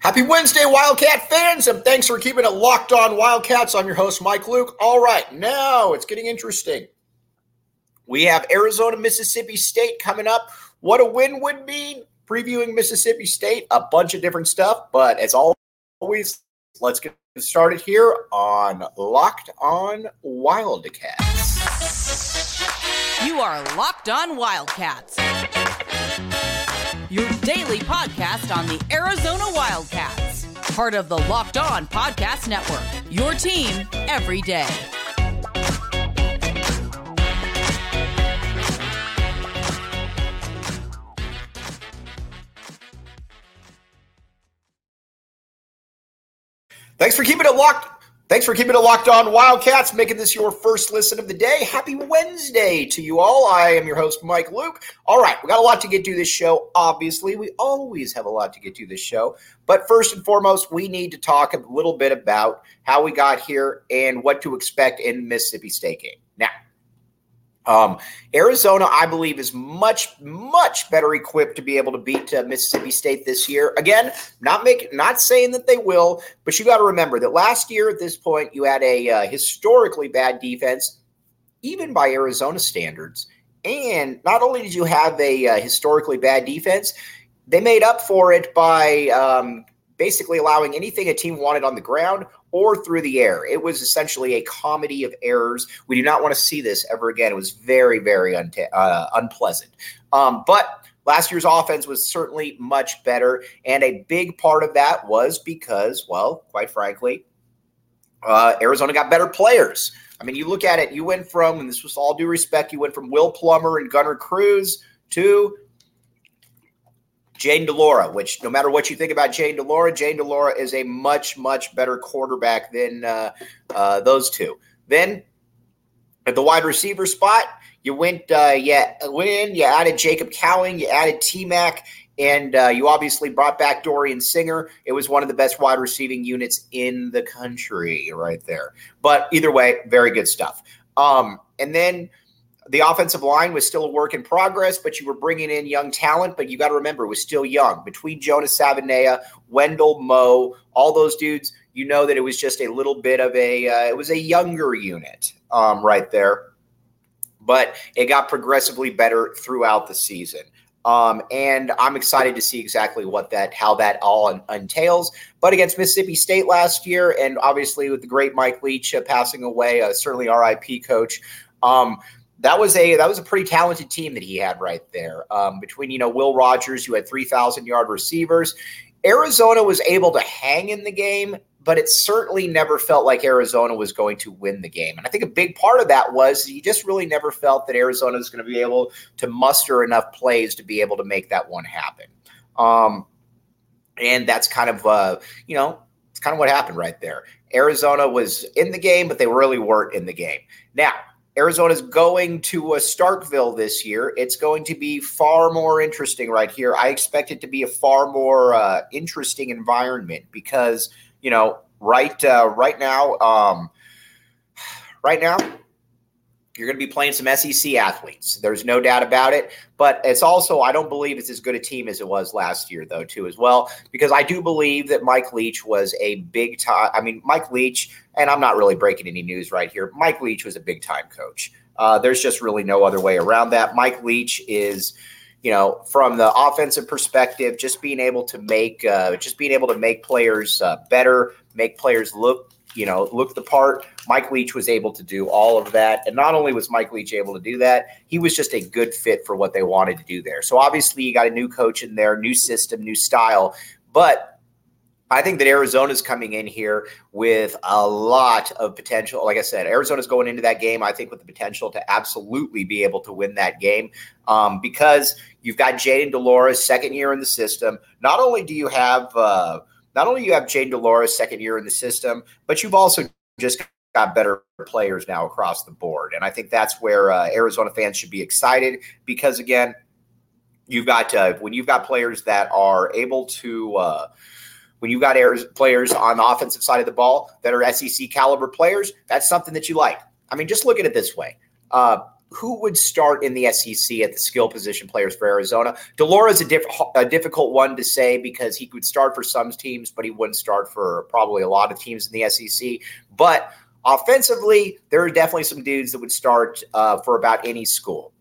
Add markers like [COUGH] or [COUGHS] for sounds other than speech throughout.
Happy Wednesday, Wildcat fans, and thanks for keeping it locked on Wildcats. I'm your host, Mike Luke. All right, now it's getting interesting. We have Arizona, Mississippi State coming up. What a win would mean. Previewing Mississippi State, a bunch of different stuff, but as always, let's get started here on Locked On Wildcats. You are Locked On Wildcats your daily podcast on the Arizona Wildcats. Part of the Locked On Podcast Network, your team every day. Thanks for keeping it locked Thanks for keeping it locked on Wildcats, making this your first listen of the day. Happy Wednesday to you all. I am your host, Mike Luke. All right, we got a lot to get to this show. Obviously, we always have a lot to get to this show. But first and foremost, we need to talk a little bit about how we got here and what to expect in Mississippi State game. Now, um, Arizona, I believe, is much, much better equipped to be able to beat uh, Mississippi State this year. Again, not make, not saying that they will, but you got to remember that last year at this point, you had a uh, historically bad defense, even by Arizona standards. And not only did you have a uh, historically bad defense, they made up for it by um, basically allowing anything a team wanted on the ground or through the air. It was essentially a comedy of errors. We do not want to see this ever again. It was very, very un- uh, unpleasant. Um, but last year's offense was certainly much better. And a big part of that was because, well, quite frankly, uh, Arizona got better players. I mean, you look at it, you went from, and this was all due respect, you went from Will Plummer and Gunnar Cruz to Jayden de Laura, which no matter what you think about Jayden de Laura, Jane Delora is a much, much better quarterback than uh, uh, those two. Then at the wide receiver spot, you went, uh, yeah, went in, you added Jacob Cowing, you added T Mac, and uh, you obviously brought back Dorian Singer. It was one of the best wide receiving units in the country right there. But either way, very good stuff. Um, and then the offensive line was still a work in progress, but you were bringing in young talent. But you got to remember, it was still young. Between Jonah Savaiinaea, Wendell Moe, all those dudes, you know that it was just a little bit of a, uh, it was a younger unit um, right there. But it got progressively better throughout the season. Um, and I'm excited to see exactly what that, how that all un- entails. But against Mississippi State last year, and obviously with the great Mike Leach uh, passing away, uh, certainly RIP coach. Um, that was a that was a pretty talented team that he had right there. Um, between you know Will Rogers, who had three thousand yard receivers, Arizona was able to hang in the game, but it certainly never felt like Arizona was going to win the game. And I think a big part of that was you just really never felt that Arizona was going to be able to muster enough plays to be able to make that one happen. Um, and that's kind of uh, you know it's kind of what happened right there. Arizona was in the game, but they really weren't in the game. Now Arizona's going to a Starkville this year. It's going to be far more interesting right here. I expect it to be a far more uh, interesting environment because you know right uh, right now um, right now you're going to be playing some SEC athletes. There's no doubt about it. But it's also, I don't believe it's as good a team as it was last year, though, too, as well, because I do believe that Mike Leach was a big time. I mean, Mike Leach, and I'm not really breaking any news right here. Mike Leach was a big time coach. Uh, there's just really no other way around that. Mike Leach is you know, from the offensive perspective, just being able to make, uh, just being able to make players uh, better, make players look you know, look the part. Mike Leach was able to do all of that. And not only was Mike Leach able to do that, he was just a good fit for what they wanted to do there. So obviously, you got a new coach in there, new system, new style. But I think that Arizona's coming in here with a lot of potential. Like I said, Arizona's going into that game, I think, with the potential to absolutely be able to win that game um, because you've got Jayden de Laura, second year in the system. Not only do you have, uh, not only you have Jane Laura, second year in the system, but you've also just got better players now across the board. And I think that's where uh, Arizona fans should be excited because, again, you've got uh, when you've got players that are able to. Uh, when you've got players on the offensive side of the ball that are SEC caliber players, that's something that you like. I mean, just look at it this way. Uh, who would start in the SEC at the skill position players for Arizona? de Laura is a, diff- a difficult one to say because he could start for some teams, but he wouldn't start for probably a lot of teams in the SEC. But offensively, there are definitely some dudes that would start uh, for about any school.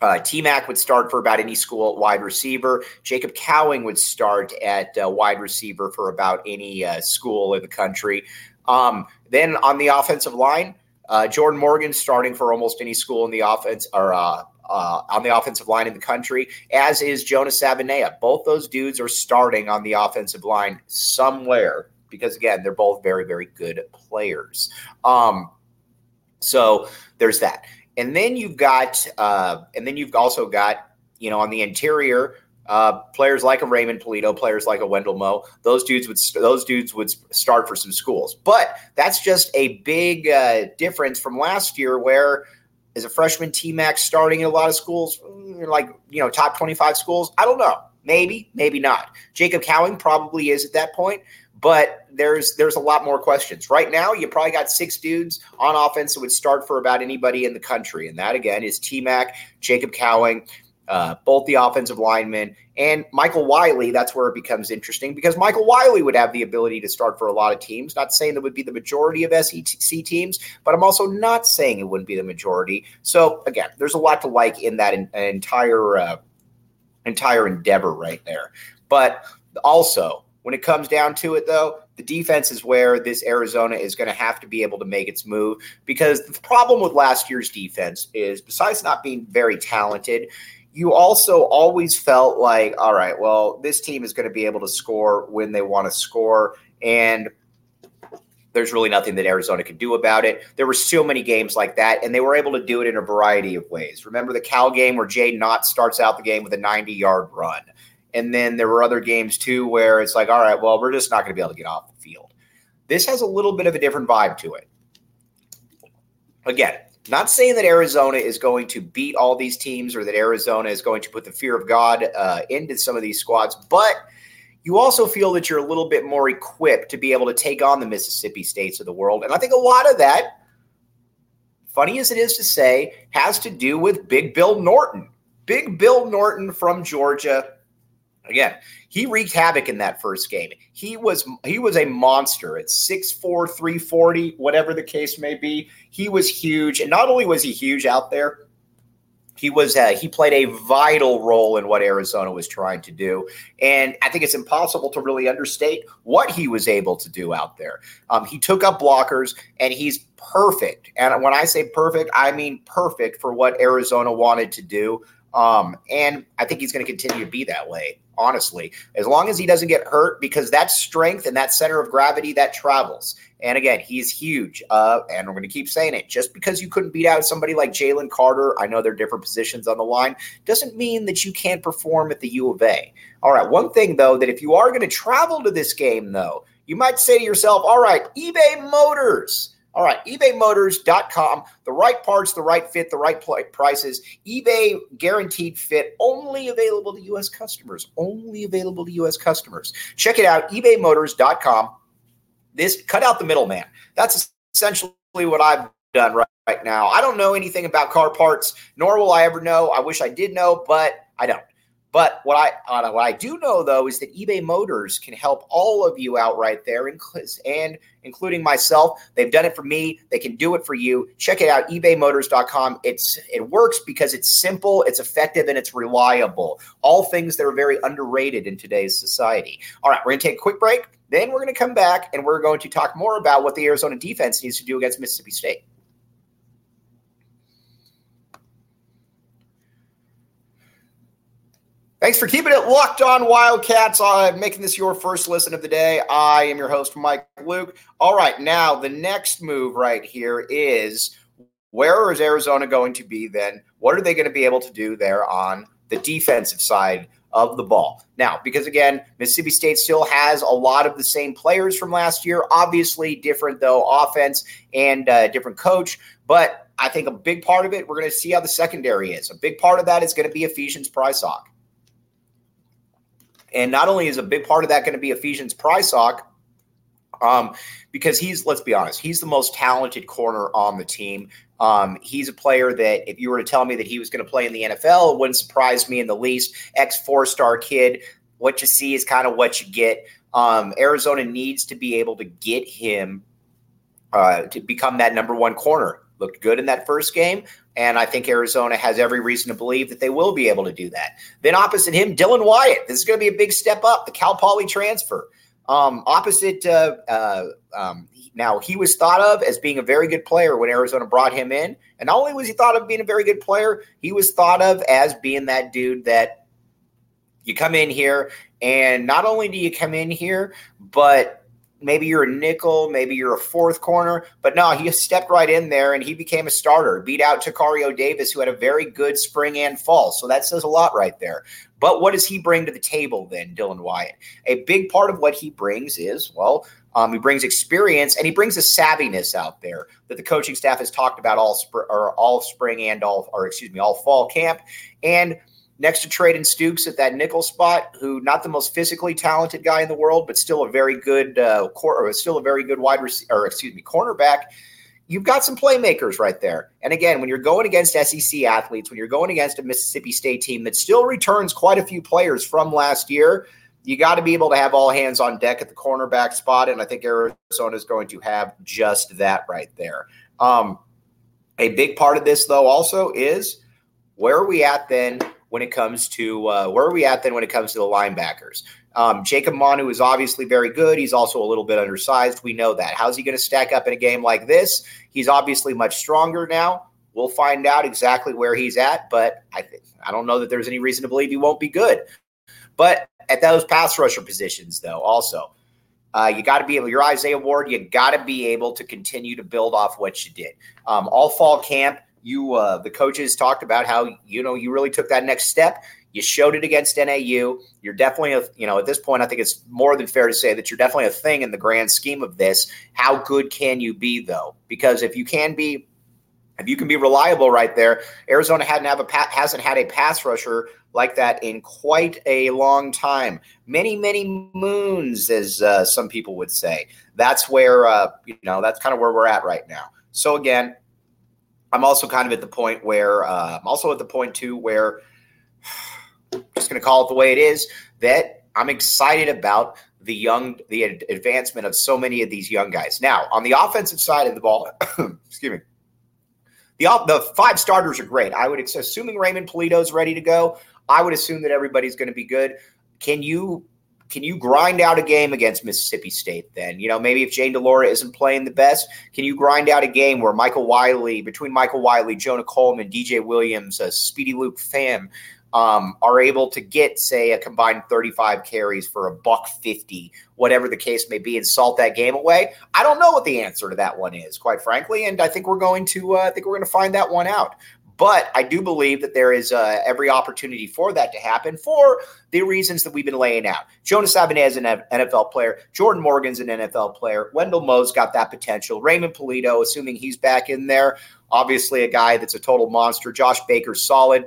Uh, T Mac would start for about any school at wide receiver. Jacob Cowing would start at uh, wide receiver for about any uh, school in the country. Um, then on the offensive line, uh, Jordan Morgan starting for almost any school in the offense or uh, uh, on the offensive line in the country, as is Jonah Savaiinaea. Both those dudes are starting on the offensive line somewhere because again, they're both very, very good players. Um, so there's that. And then you've got, uh, and then you've also got, you know, on the interior, uh, players like a Raymond Pulido, players like a Wendell Moe, those dudes would those dudes would start for some schools. But that's just a big uh, difference from last year, where as a freshman, T Mac starting in a lot of schools, mm, like you know top twenty five schools. I don't know, maybe, maybe not. Jacob Cowing probably is at that point, but there's there's a lot more questions. Right now, you probably got six dudes on offense that would start for about anybody in the country, and that again is T Mac, Jacob Cowing uh, both the offensive linemen and Michael Wiley. That's where it becomes interesting because Michael Wiley would have the ability to start for a lot of teams. Not saying that would be the majority of SEC teams, but I'm also not saying it wouldn't be the majority. So again, there's a lot to like in that in, entire uh, entire endeavor right there. But also, when it comes down to it, though, the defense is where this Arizona is going to have to be able to make its move because the problem with last year's defense is besides not being very talented, you also always felt like, all right, well, this team is going to be able to score when they want to score. And there's really nothing that Arizona could do about it. There were so many games like that, and they were able to do it in a variety of ways. Remember the Cal game where Jaydn Ott starts out the game with a 90 yard run. And then there were other games too where it's like, all right, well, we're just not going to be able to get off the field. This has a little bit of a different vibe to it. Again, not saying that Arizona is going to beat all these teams or that Arizona is going to put the fear of God uh, into some of these squads, but you also feel that you're a little bit more equipped to be able to take on the Mississippi states of the world. And I think a lot of that, funny as it is to say, has to do with Big Bill Norton. Big Bill Norton from Georgia Again, he wreaked havoc in that first game. He was he was a monster at 6'4, 340, whatever the case may be. He was huge. And not only was he huge out there, he was uh, he played a vital role in what Arizona was trying to do, and I think it's impossible to really understate what he was able to do out there. Um, he took up blockers, and he's perfect. And when I say perfect, I mean perfect for what Arizona wanted to do. Um, and I think he's going to continue to be that way honestly, as long as he doesn't get hurt, because that strength and that center of gravity that travels. And again, he's huge. Uh, and we're going to keep saying it. Just because you couldn't beat out somebody like Jalen Carter, I know they're different positions on the line, doesn't mean that you can't perform at the U of A. All right. One thing, though, that if you are going to travel to this game, though, you might say to yourself, all right, eBay Motors all right, ebaymotors.com. The right parts, the right fit, the right prices. eBay guaranteed fit, only available to U.S. customers. Only available to U.S. customers. Check it out, ebaymotors.com. This cut out the middleman. That's essentially what I've done right, right now. I don't know anything about car parts, nor will I ever know. I wish I did know, but I don't. But what I uh, what I do know though is that eBay Motors can help all of you out right there, and including myself. They've done it for me. They can do it for you. Check it out, ebaymotors.com. It's it works because it's simple, it's effective, and it's reliable. All things that are very underrated in today's society. All right, we're gonna take a quick break. Then we're to come back and we're going to talk more about what the Arizona defense needs to do against Mississippi State. Thanks for keeping it locked on Wildcats. Uh, making this your first listen of the day. I am your host, Mike Luke. All right, now the next move right here is where is Arizona going to be then? What are they going to be able to do there on the defensive side of the ball? Now, because again, Mississippi State still has a lot of the same players from last year. Obviously, different though offense and uh, different coach, but I think a big part of it, we're going to see how the secondary is. A big part of that is going to be Ephesians Prysock. And not only is a big part of that going to be Ephesians Prysock, Um, because he's, let's be honest, he's the most talented corner on the team. Um, he's a player that if you were to tell me that he was going to play in the NFL, it wouldn't surprise me in the least. Ex four star kid. What you see is kind of what you get. Um, Arizona needs to be able to get him uh, to become that number one corner. Looked good in that first game. And I think Arizona has every reason to believe that they will be able to do that. Then opposite him, Dylan Wyatt. This is going to be a big step up. The Cal Poly transfer. Um, opposite, uh, uh, um, now he was thought of as being a very good player when Arizona brought him in, and not only was he thought of being a very good player, he was thought of as being that dude that you come in here, and not only do you come in here, but maybe you're a nickel, maybe you're a fourth corner, but no, he stepped right in there and he became a starter, beat out Tacario Davis, who had a very good spring and fall. So that says a lot right there. But what does he bring to the table then, Dylan Wyatt? A big part of what he brings is, well, um, he brings experience and he brings a savviness out there that the coaching staff has talked about all spring or all spring and all, or excuse me, all fall camp. And next to Treydan Stukes at that nickel spot, who not the most physically talented guy in the world, but still a very good uh, or still a very good wide receiver, or excuse me, cornerback. You've got some playmakers right there. And again, when you're going against SEC athletes, when you're going against a Mississippi State team that still returns quite a few players from last year, you got to be able to have all hands on deck at the cornerback spot. And I think Arizona is going to have just that right there. Um, a big part of this, though, also is where are we at then when it comes to uh, where are we at then when it comes to the linebackers? Um, Jacob Manu is obviously very good. He's also a little bit undersized. We know that. How's he going to stack up in a game like this? He's obviously much stronger now. We'll find out exactly where he's at, but I think I don't know that there's any reason to believe he won't be good. But at those pass rusher positions, though, also, uh, you got to be able, your Isaiah Ward, you got to be able to continue to build off what you did. Um, all fall camp, you uh, the coaches talked about how you know you really took that next step. You showed it against NAU. You're definitely a you know at this point I think it's more than fair to say that you're definitely a thing in the grand scheme of this. How good can you be though? Because if you can be if you can be reliable right there, Arizona hadn't have a hasn't had a pass rusher like that in quite a long time, many many moons, as uh, some people would say. That's where uh, you know that's kind of where we're at right now. So again, I'm also kind of at the point where uh, I'm also at the point too where I'm [SIGHS] just going to call it the way it is that I'm excited about the young the advancement of so many of these young guys. Now, on the offensive side of the ball, [COUGHS] excuse me. The, the five starters are great. I would assuming Raymond Pulido is ready to go. I would assume that everybody's going to be good. Can you can you grind out a game against Mississippi State then? You know, maybe if Jayden de Laura isn't playing the best, can you grind out a game where Michael Wiley, between Michael Wiley, Jonah Coleman, DJ Williams, uh, Speedy Luke Pham, um, are able to get, say, a combined 35 carries for a buck 50, whatever the case may be, and salt that game away? I don't know what the answer to that one is, quite frankly, and I think we're going to, uh, I think we're going to find that one out. But I do believe that there is uh, every opportunity for that to happen for the reasons that we've been laying out. Jonah Savaiinaea is an NFL player. Jordan Morgan's an NFL player. Wendell Moe's got that potential. Raymond Pulido, assuming he's back in there, obviously a guy that's a total monster. Josh Baker's solid.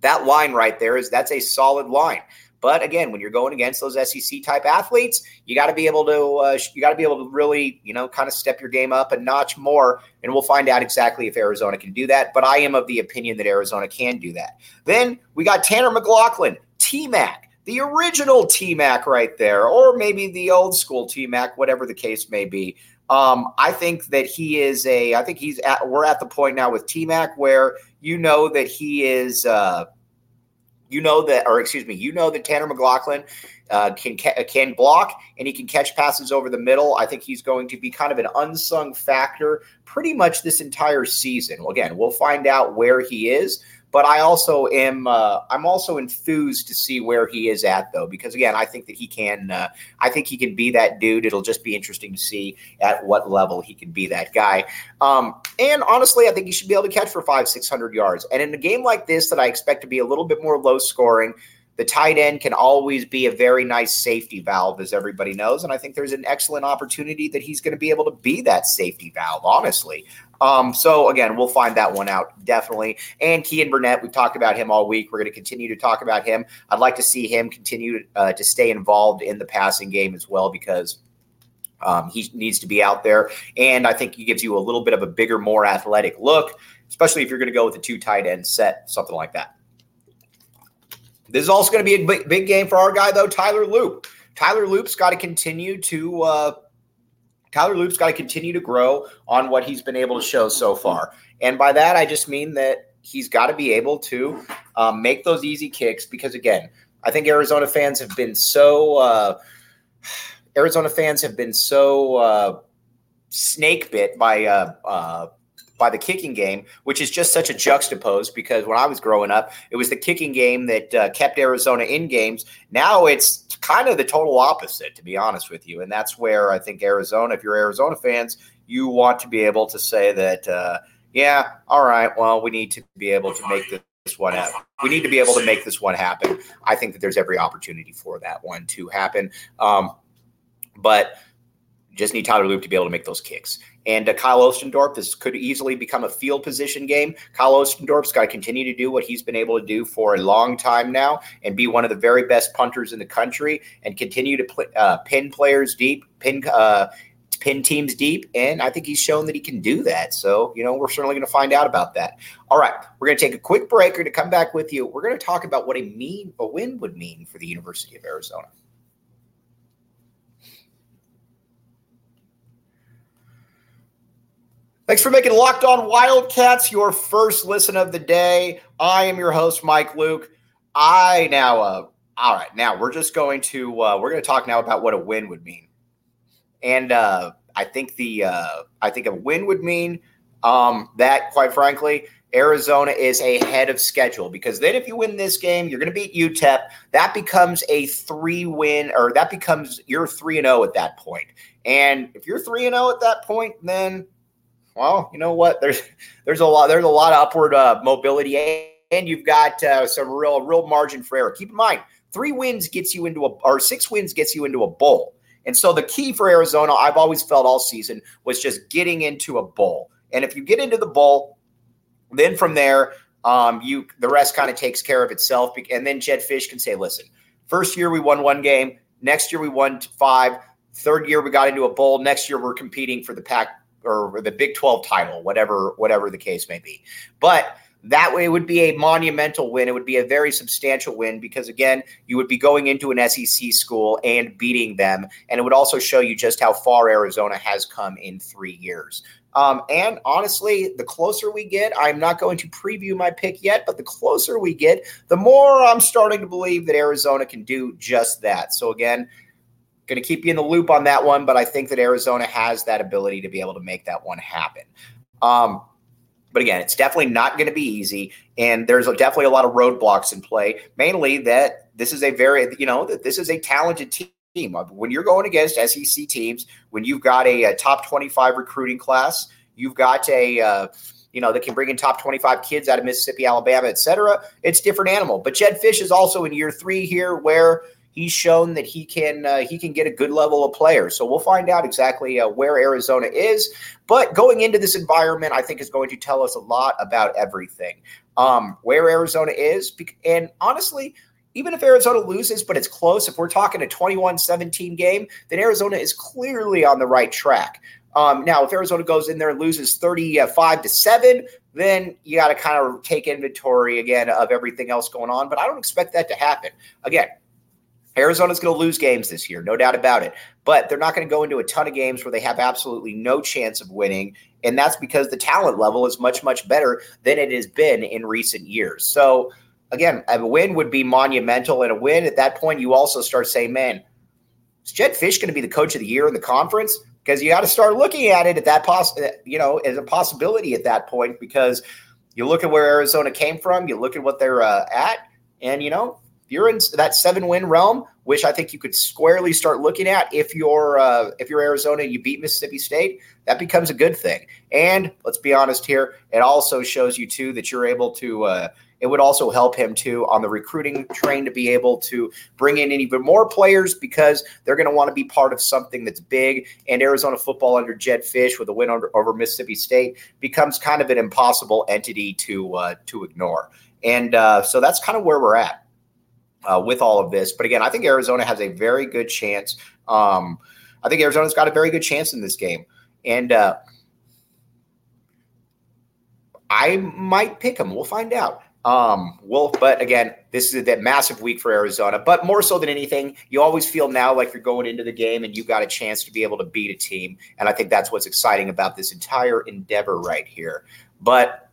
That line right there is that's a solid line. But again, when you're going against those SEC type athletes, you got to be able to uh, you got to be able to really you know kind of step your game up a notch more, and we'll find out exactly if Arizona can do that. But I am of the opinion that Arizona can do that. Then we got Tanner McLaughlin, T Mac, the original T Mac right there, or maybe the old school T Mac, whatever the case may be. Um, I think that he is a. I think he's at. We're at the point now with T Mac where you know that he is. Uh, you know that, or excuse me, you know that Tanner McLaughlin uh, can can block and he can catch passes over the middle. I think he's going to be kind of an unsung factor pretty much this entire season. Well, again, we'll find out where he is. But I also am uh, I'm also enthused to see where he is at though because again I think that he can uh, I think he can be that dude. It'll just be interesting to see at what level he can be that guy. Um, and honestly, I think he should be able to catch for five six hundred yards. And in a game like this that I expect to be a little bit more low scoring. The tight end can always be a very nice safety valve, as everybody knows. And I think there's an excellent opportunity that he's going to be able to be that safety valve, honestly. Um, so again, we'll find that one out definitely. And Keyan Burnett, we've talked about him all week. We're going to continue to talk about him. I'd like to see him continue uh, to stay involved in the passing game as well because Um, he needs to be out there, and I think he gives you a little bit of a bigger, more athletic look, especially if you're going to go with a two tight end set, something like that. This is also going to be a big, big game for our guy, though, Tyler Loop. Tyler Loop's got to continue to uh, Tyler Loop's got to continue to grow on what he's been able to show so far, and by that I just mean that he's got to be able to um, make those easy kicks because again, I think Arizona fans have been so. Uh, [SIGHS] Arizona fans have been so uh, snake bit by uh, uh, by the kicking game, which is just such a juxtapose because when I was growing up, it was the kicking game that uh, kept Arizona in games. Now it's kind of the total opposite, to be honest with you. And that's where I think Arizona, if you're Arizona fans, you want to be able to say that, uh, yeah, all right, well, we need to be able to make this one happen. We need to be able to make this one happen. I think that there's every opportunity for that one to happen. Um, but just need Tyler Loop to be able to make those kicks. And uh, Kyle Ostendorf, this could easily become a field position game. Kyle Ostendorf's got to continue to do what he's been able to do for a long time now and be one of the very best punters in the country and continue to uh, pin players deep, pin uh, pin teams deep. And I think he's shown that he can do that. So, you know, we're certainly going to find out about that. All right. We're going to take a quick break. We're going to come back with you. We're going to talk about what a mean a win would mean for the University of Arizona. Thanks for making Locked On Wildcats your first listen of the day. I am your host, Mike Luke. I now, uh, all right, now we're just going to uh, we're going to talk now about what a win would mean, and uh, I think the uh, I think a win would mean um, that, quite frankly, Arizona is ahead of schedule because then if you win this game, you're going to beat UTEP. That becomes a three win, or that becomes you're three and zero oh at that point. And if you're three and zero oh at that point, then well, you know what? There's there's a lot there's a lot of upward uh, mobility, and you've got uh, some real real margin for error. Keep in mind, three wins gets you into a or six wins gets you into a bowl. And so the key for Arizona, I've always felt all season, was just getting into a bowl. And if you get into the bowl, then from there, um, you the rest kind of takes care of itself. And then Jedd Fisch can say, "Listen, first year we won one game. Next year we won five, third year we got into a bowl. Next year we're competing for the Pac or the Big 12 title, whatever whatever the case may be. But that way it would be a monumental win. It would be a very substantial win because again, you would be going into an SEC school and beating them, and it would also show you just how far Arizona has come in three years. Um, and honestly, the closer we get, I'm not going to preview my pick yet, but the closer we get, the more I'm starting to believe that Arizona can do just that. So again, Going to keep you in the loop on that one, but I think that Arizona has that ability to be able to make that one happen. Um, but again, it's definitely not going to be easy, and there's definitely a lot of roadblocks in play. Mainly that this is a very, you know, that this is a talented team. When you're going against SEC teams, when you've got a, a top 25 recruiting class, you've got a uh, you know, that can bring in top 25 kids out of Mississippi, Alabama, et cetera. It's different animal. But Jedd Fisch is also in year three here where he's shown that he can uh, he can get a good level of players. So we'll find out exactly uh, where Arizona is. But going into this environment, I think is going to tell us a lot about everything. Um, where Arizona is, and honestly. Even if Arizona loses, but it's close, if we're talking a 21 17 game, then Arizona is clearly on the right track. Um, now, if Arizona goes in there and loses 35 to 7, then you got to kind of take inventory again of everything else going on. But I don't expect that to happen. Again, Arizona's going to lose games this year, no doubt about it. But they're not going to go into a ton of games where they have absolutely no chance of winning. And that's because the talent level is much, much better than it has been in recent years. So, again, a win would be monumental. And a win at that point, you also start saying, man, is Jedd Fisch going to be the coach of the year in the conference? Because you got to start looking at it at that poss- you know, as a possibility at that point because you look at where Arizona came from, you look at what they're uh, at, and you know, you're in that seven win realm, which I think you could squarely start looking at if you're uh, if you're Arizona and you beat Mississippi State, that becomes a good thing. And let's be honest here, it also shows you too that you're able to. Uh, it would also help him too on the recruiting train to be able to bring in even more players because they're going to want to be part of something that's big. And Arizona football under Jedd Fisch with a win over, over Mississippi State becomes kind of an impossible entity to uh, to ignore. And uh, so that's kind of where we're at uh, with all of this. But again, I think Arizona has a very good chance. Um, I think Arizona's got a very good chance in this game. And uh, I might pick them. We'll find out. Um, well, but again, this is that massive week for Arizona. But more so than anything, you always feel now like you're going into the game and you got a chance to be able to beat a team. And I think that's what's exciting about this entire endeavor right here. But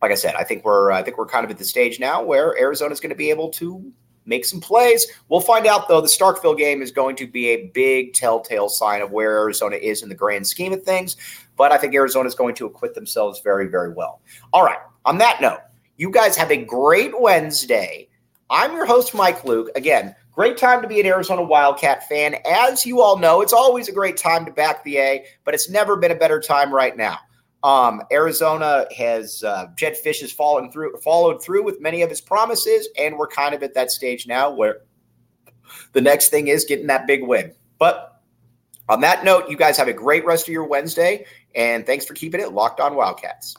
like I said, I think we're I think we're kind of at the stage now where Arizona's going to be able to make some plays. We'll find out though. The Starkville game is going to be a big telltale sign of where Arizona is in the grand scheme of things. But I think Arizona is going to acquit themselves very, very well. All right. On that note, you guys have a great Wednesday. I'm your host, Mike Luke. Again, great time to be an Arizona Wildcat fan. As you all know, it's always a great time to back the A, but it's never been a better time right now. Um, Arizona has uh, Jedd Fisch has fallen through, followed through with many of his promises, and we're kind of at that stage now where the next thing is getting that big win. But on that note, you guys have a great rest of your Wednesday, and thanks for keeping it locked on Wildcats.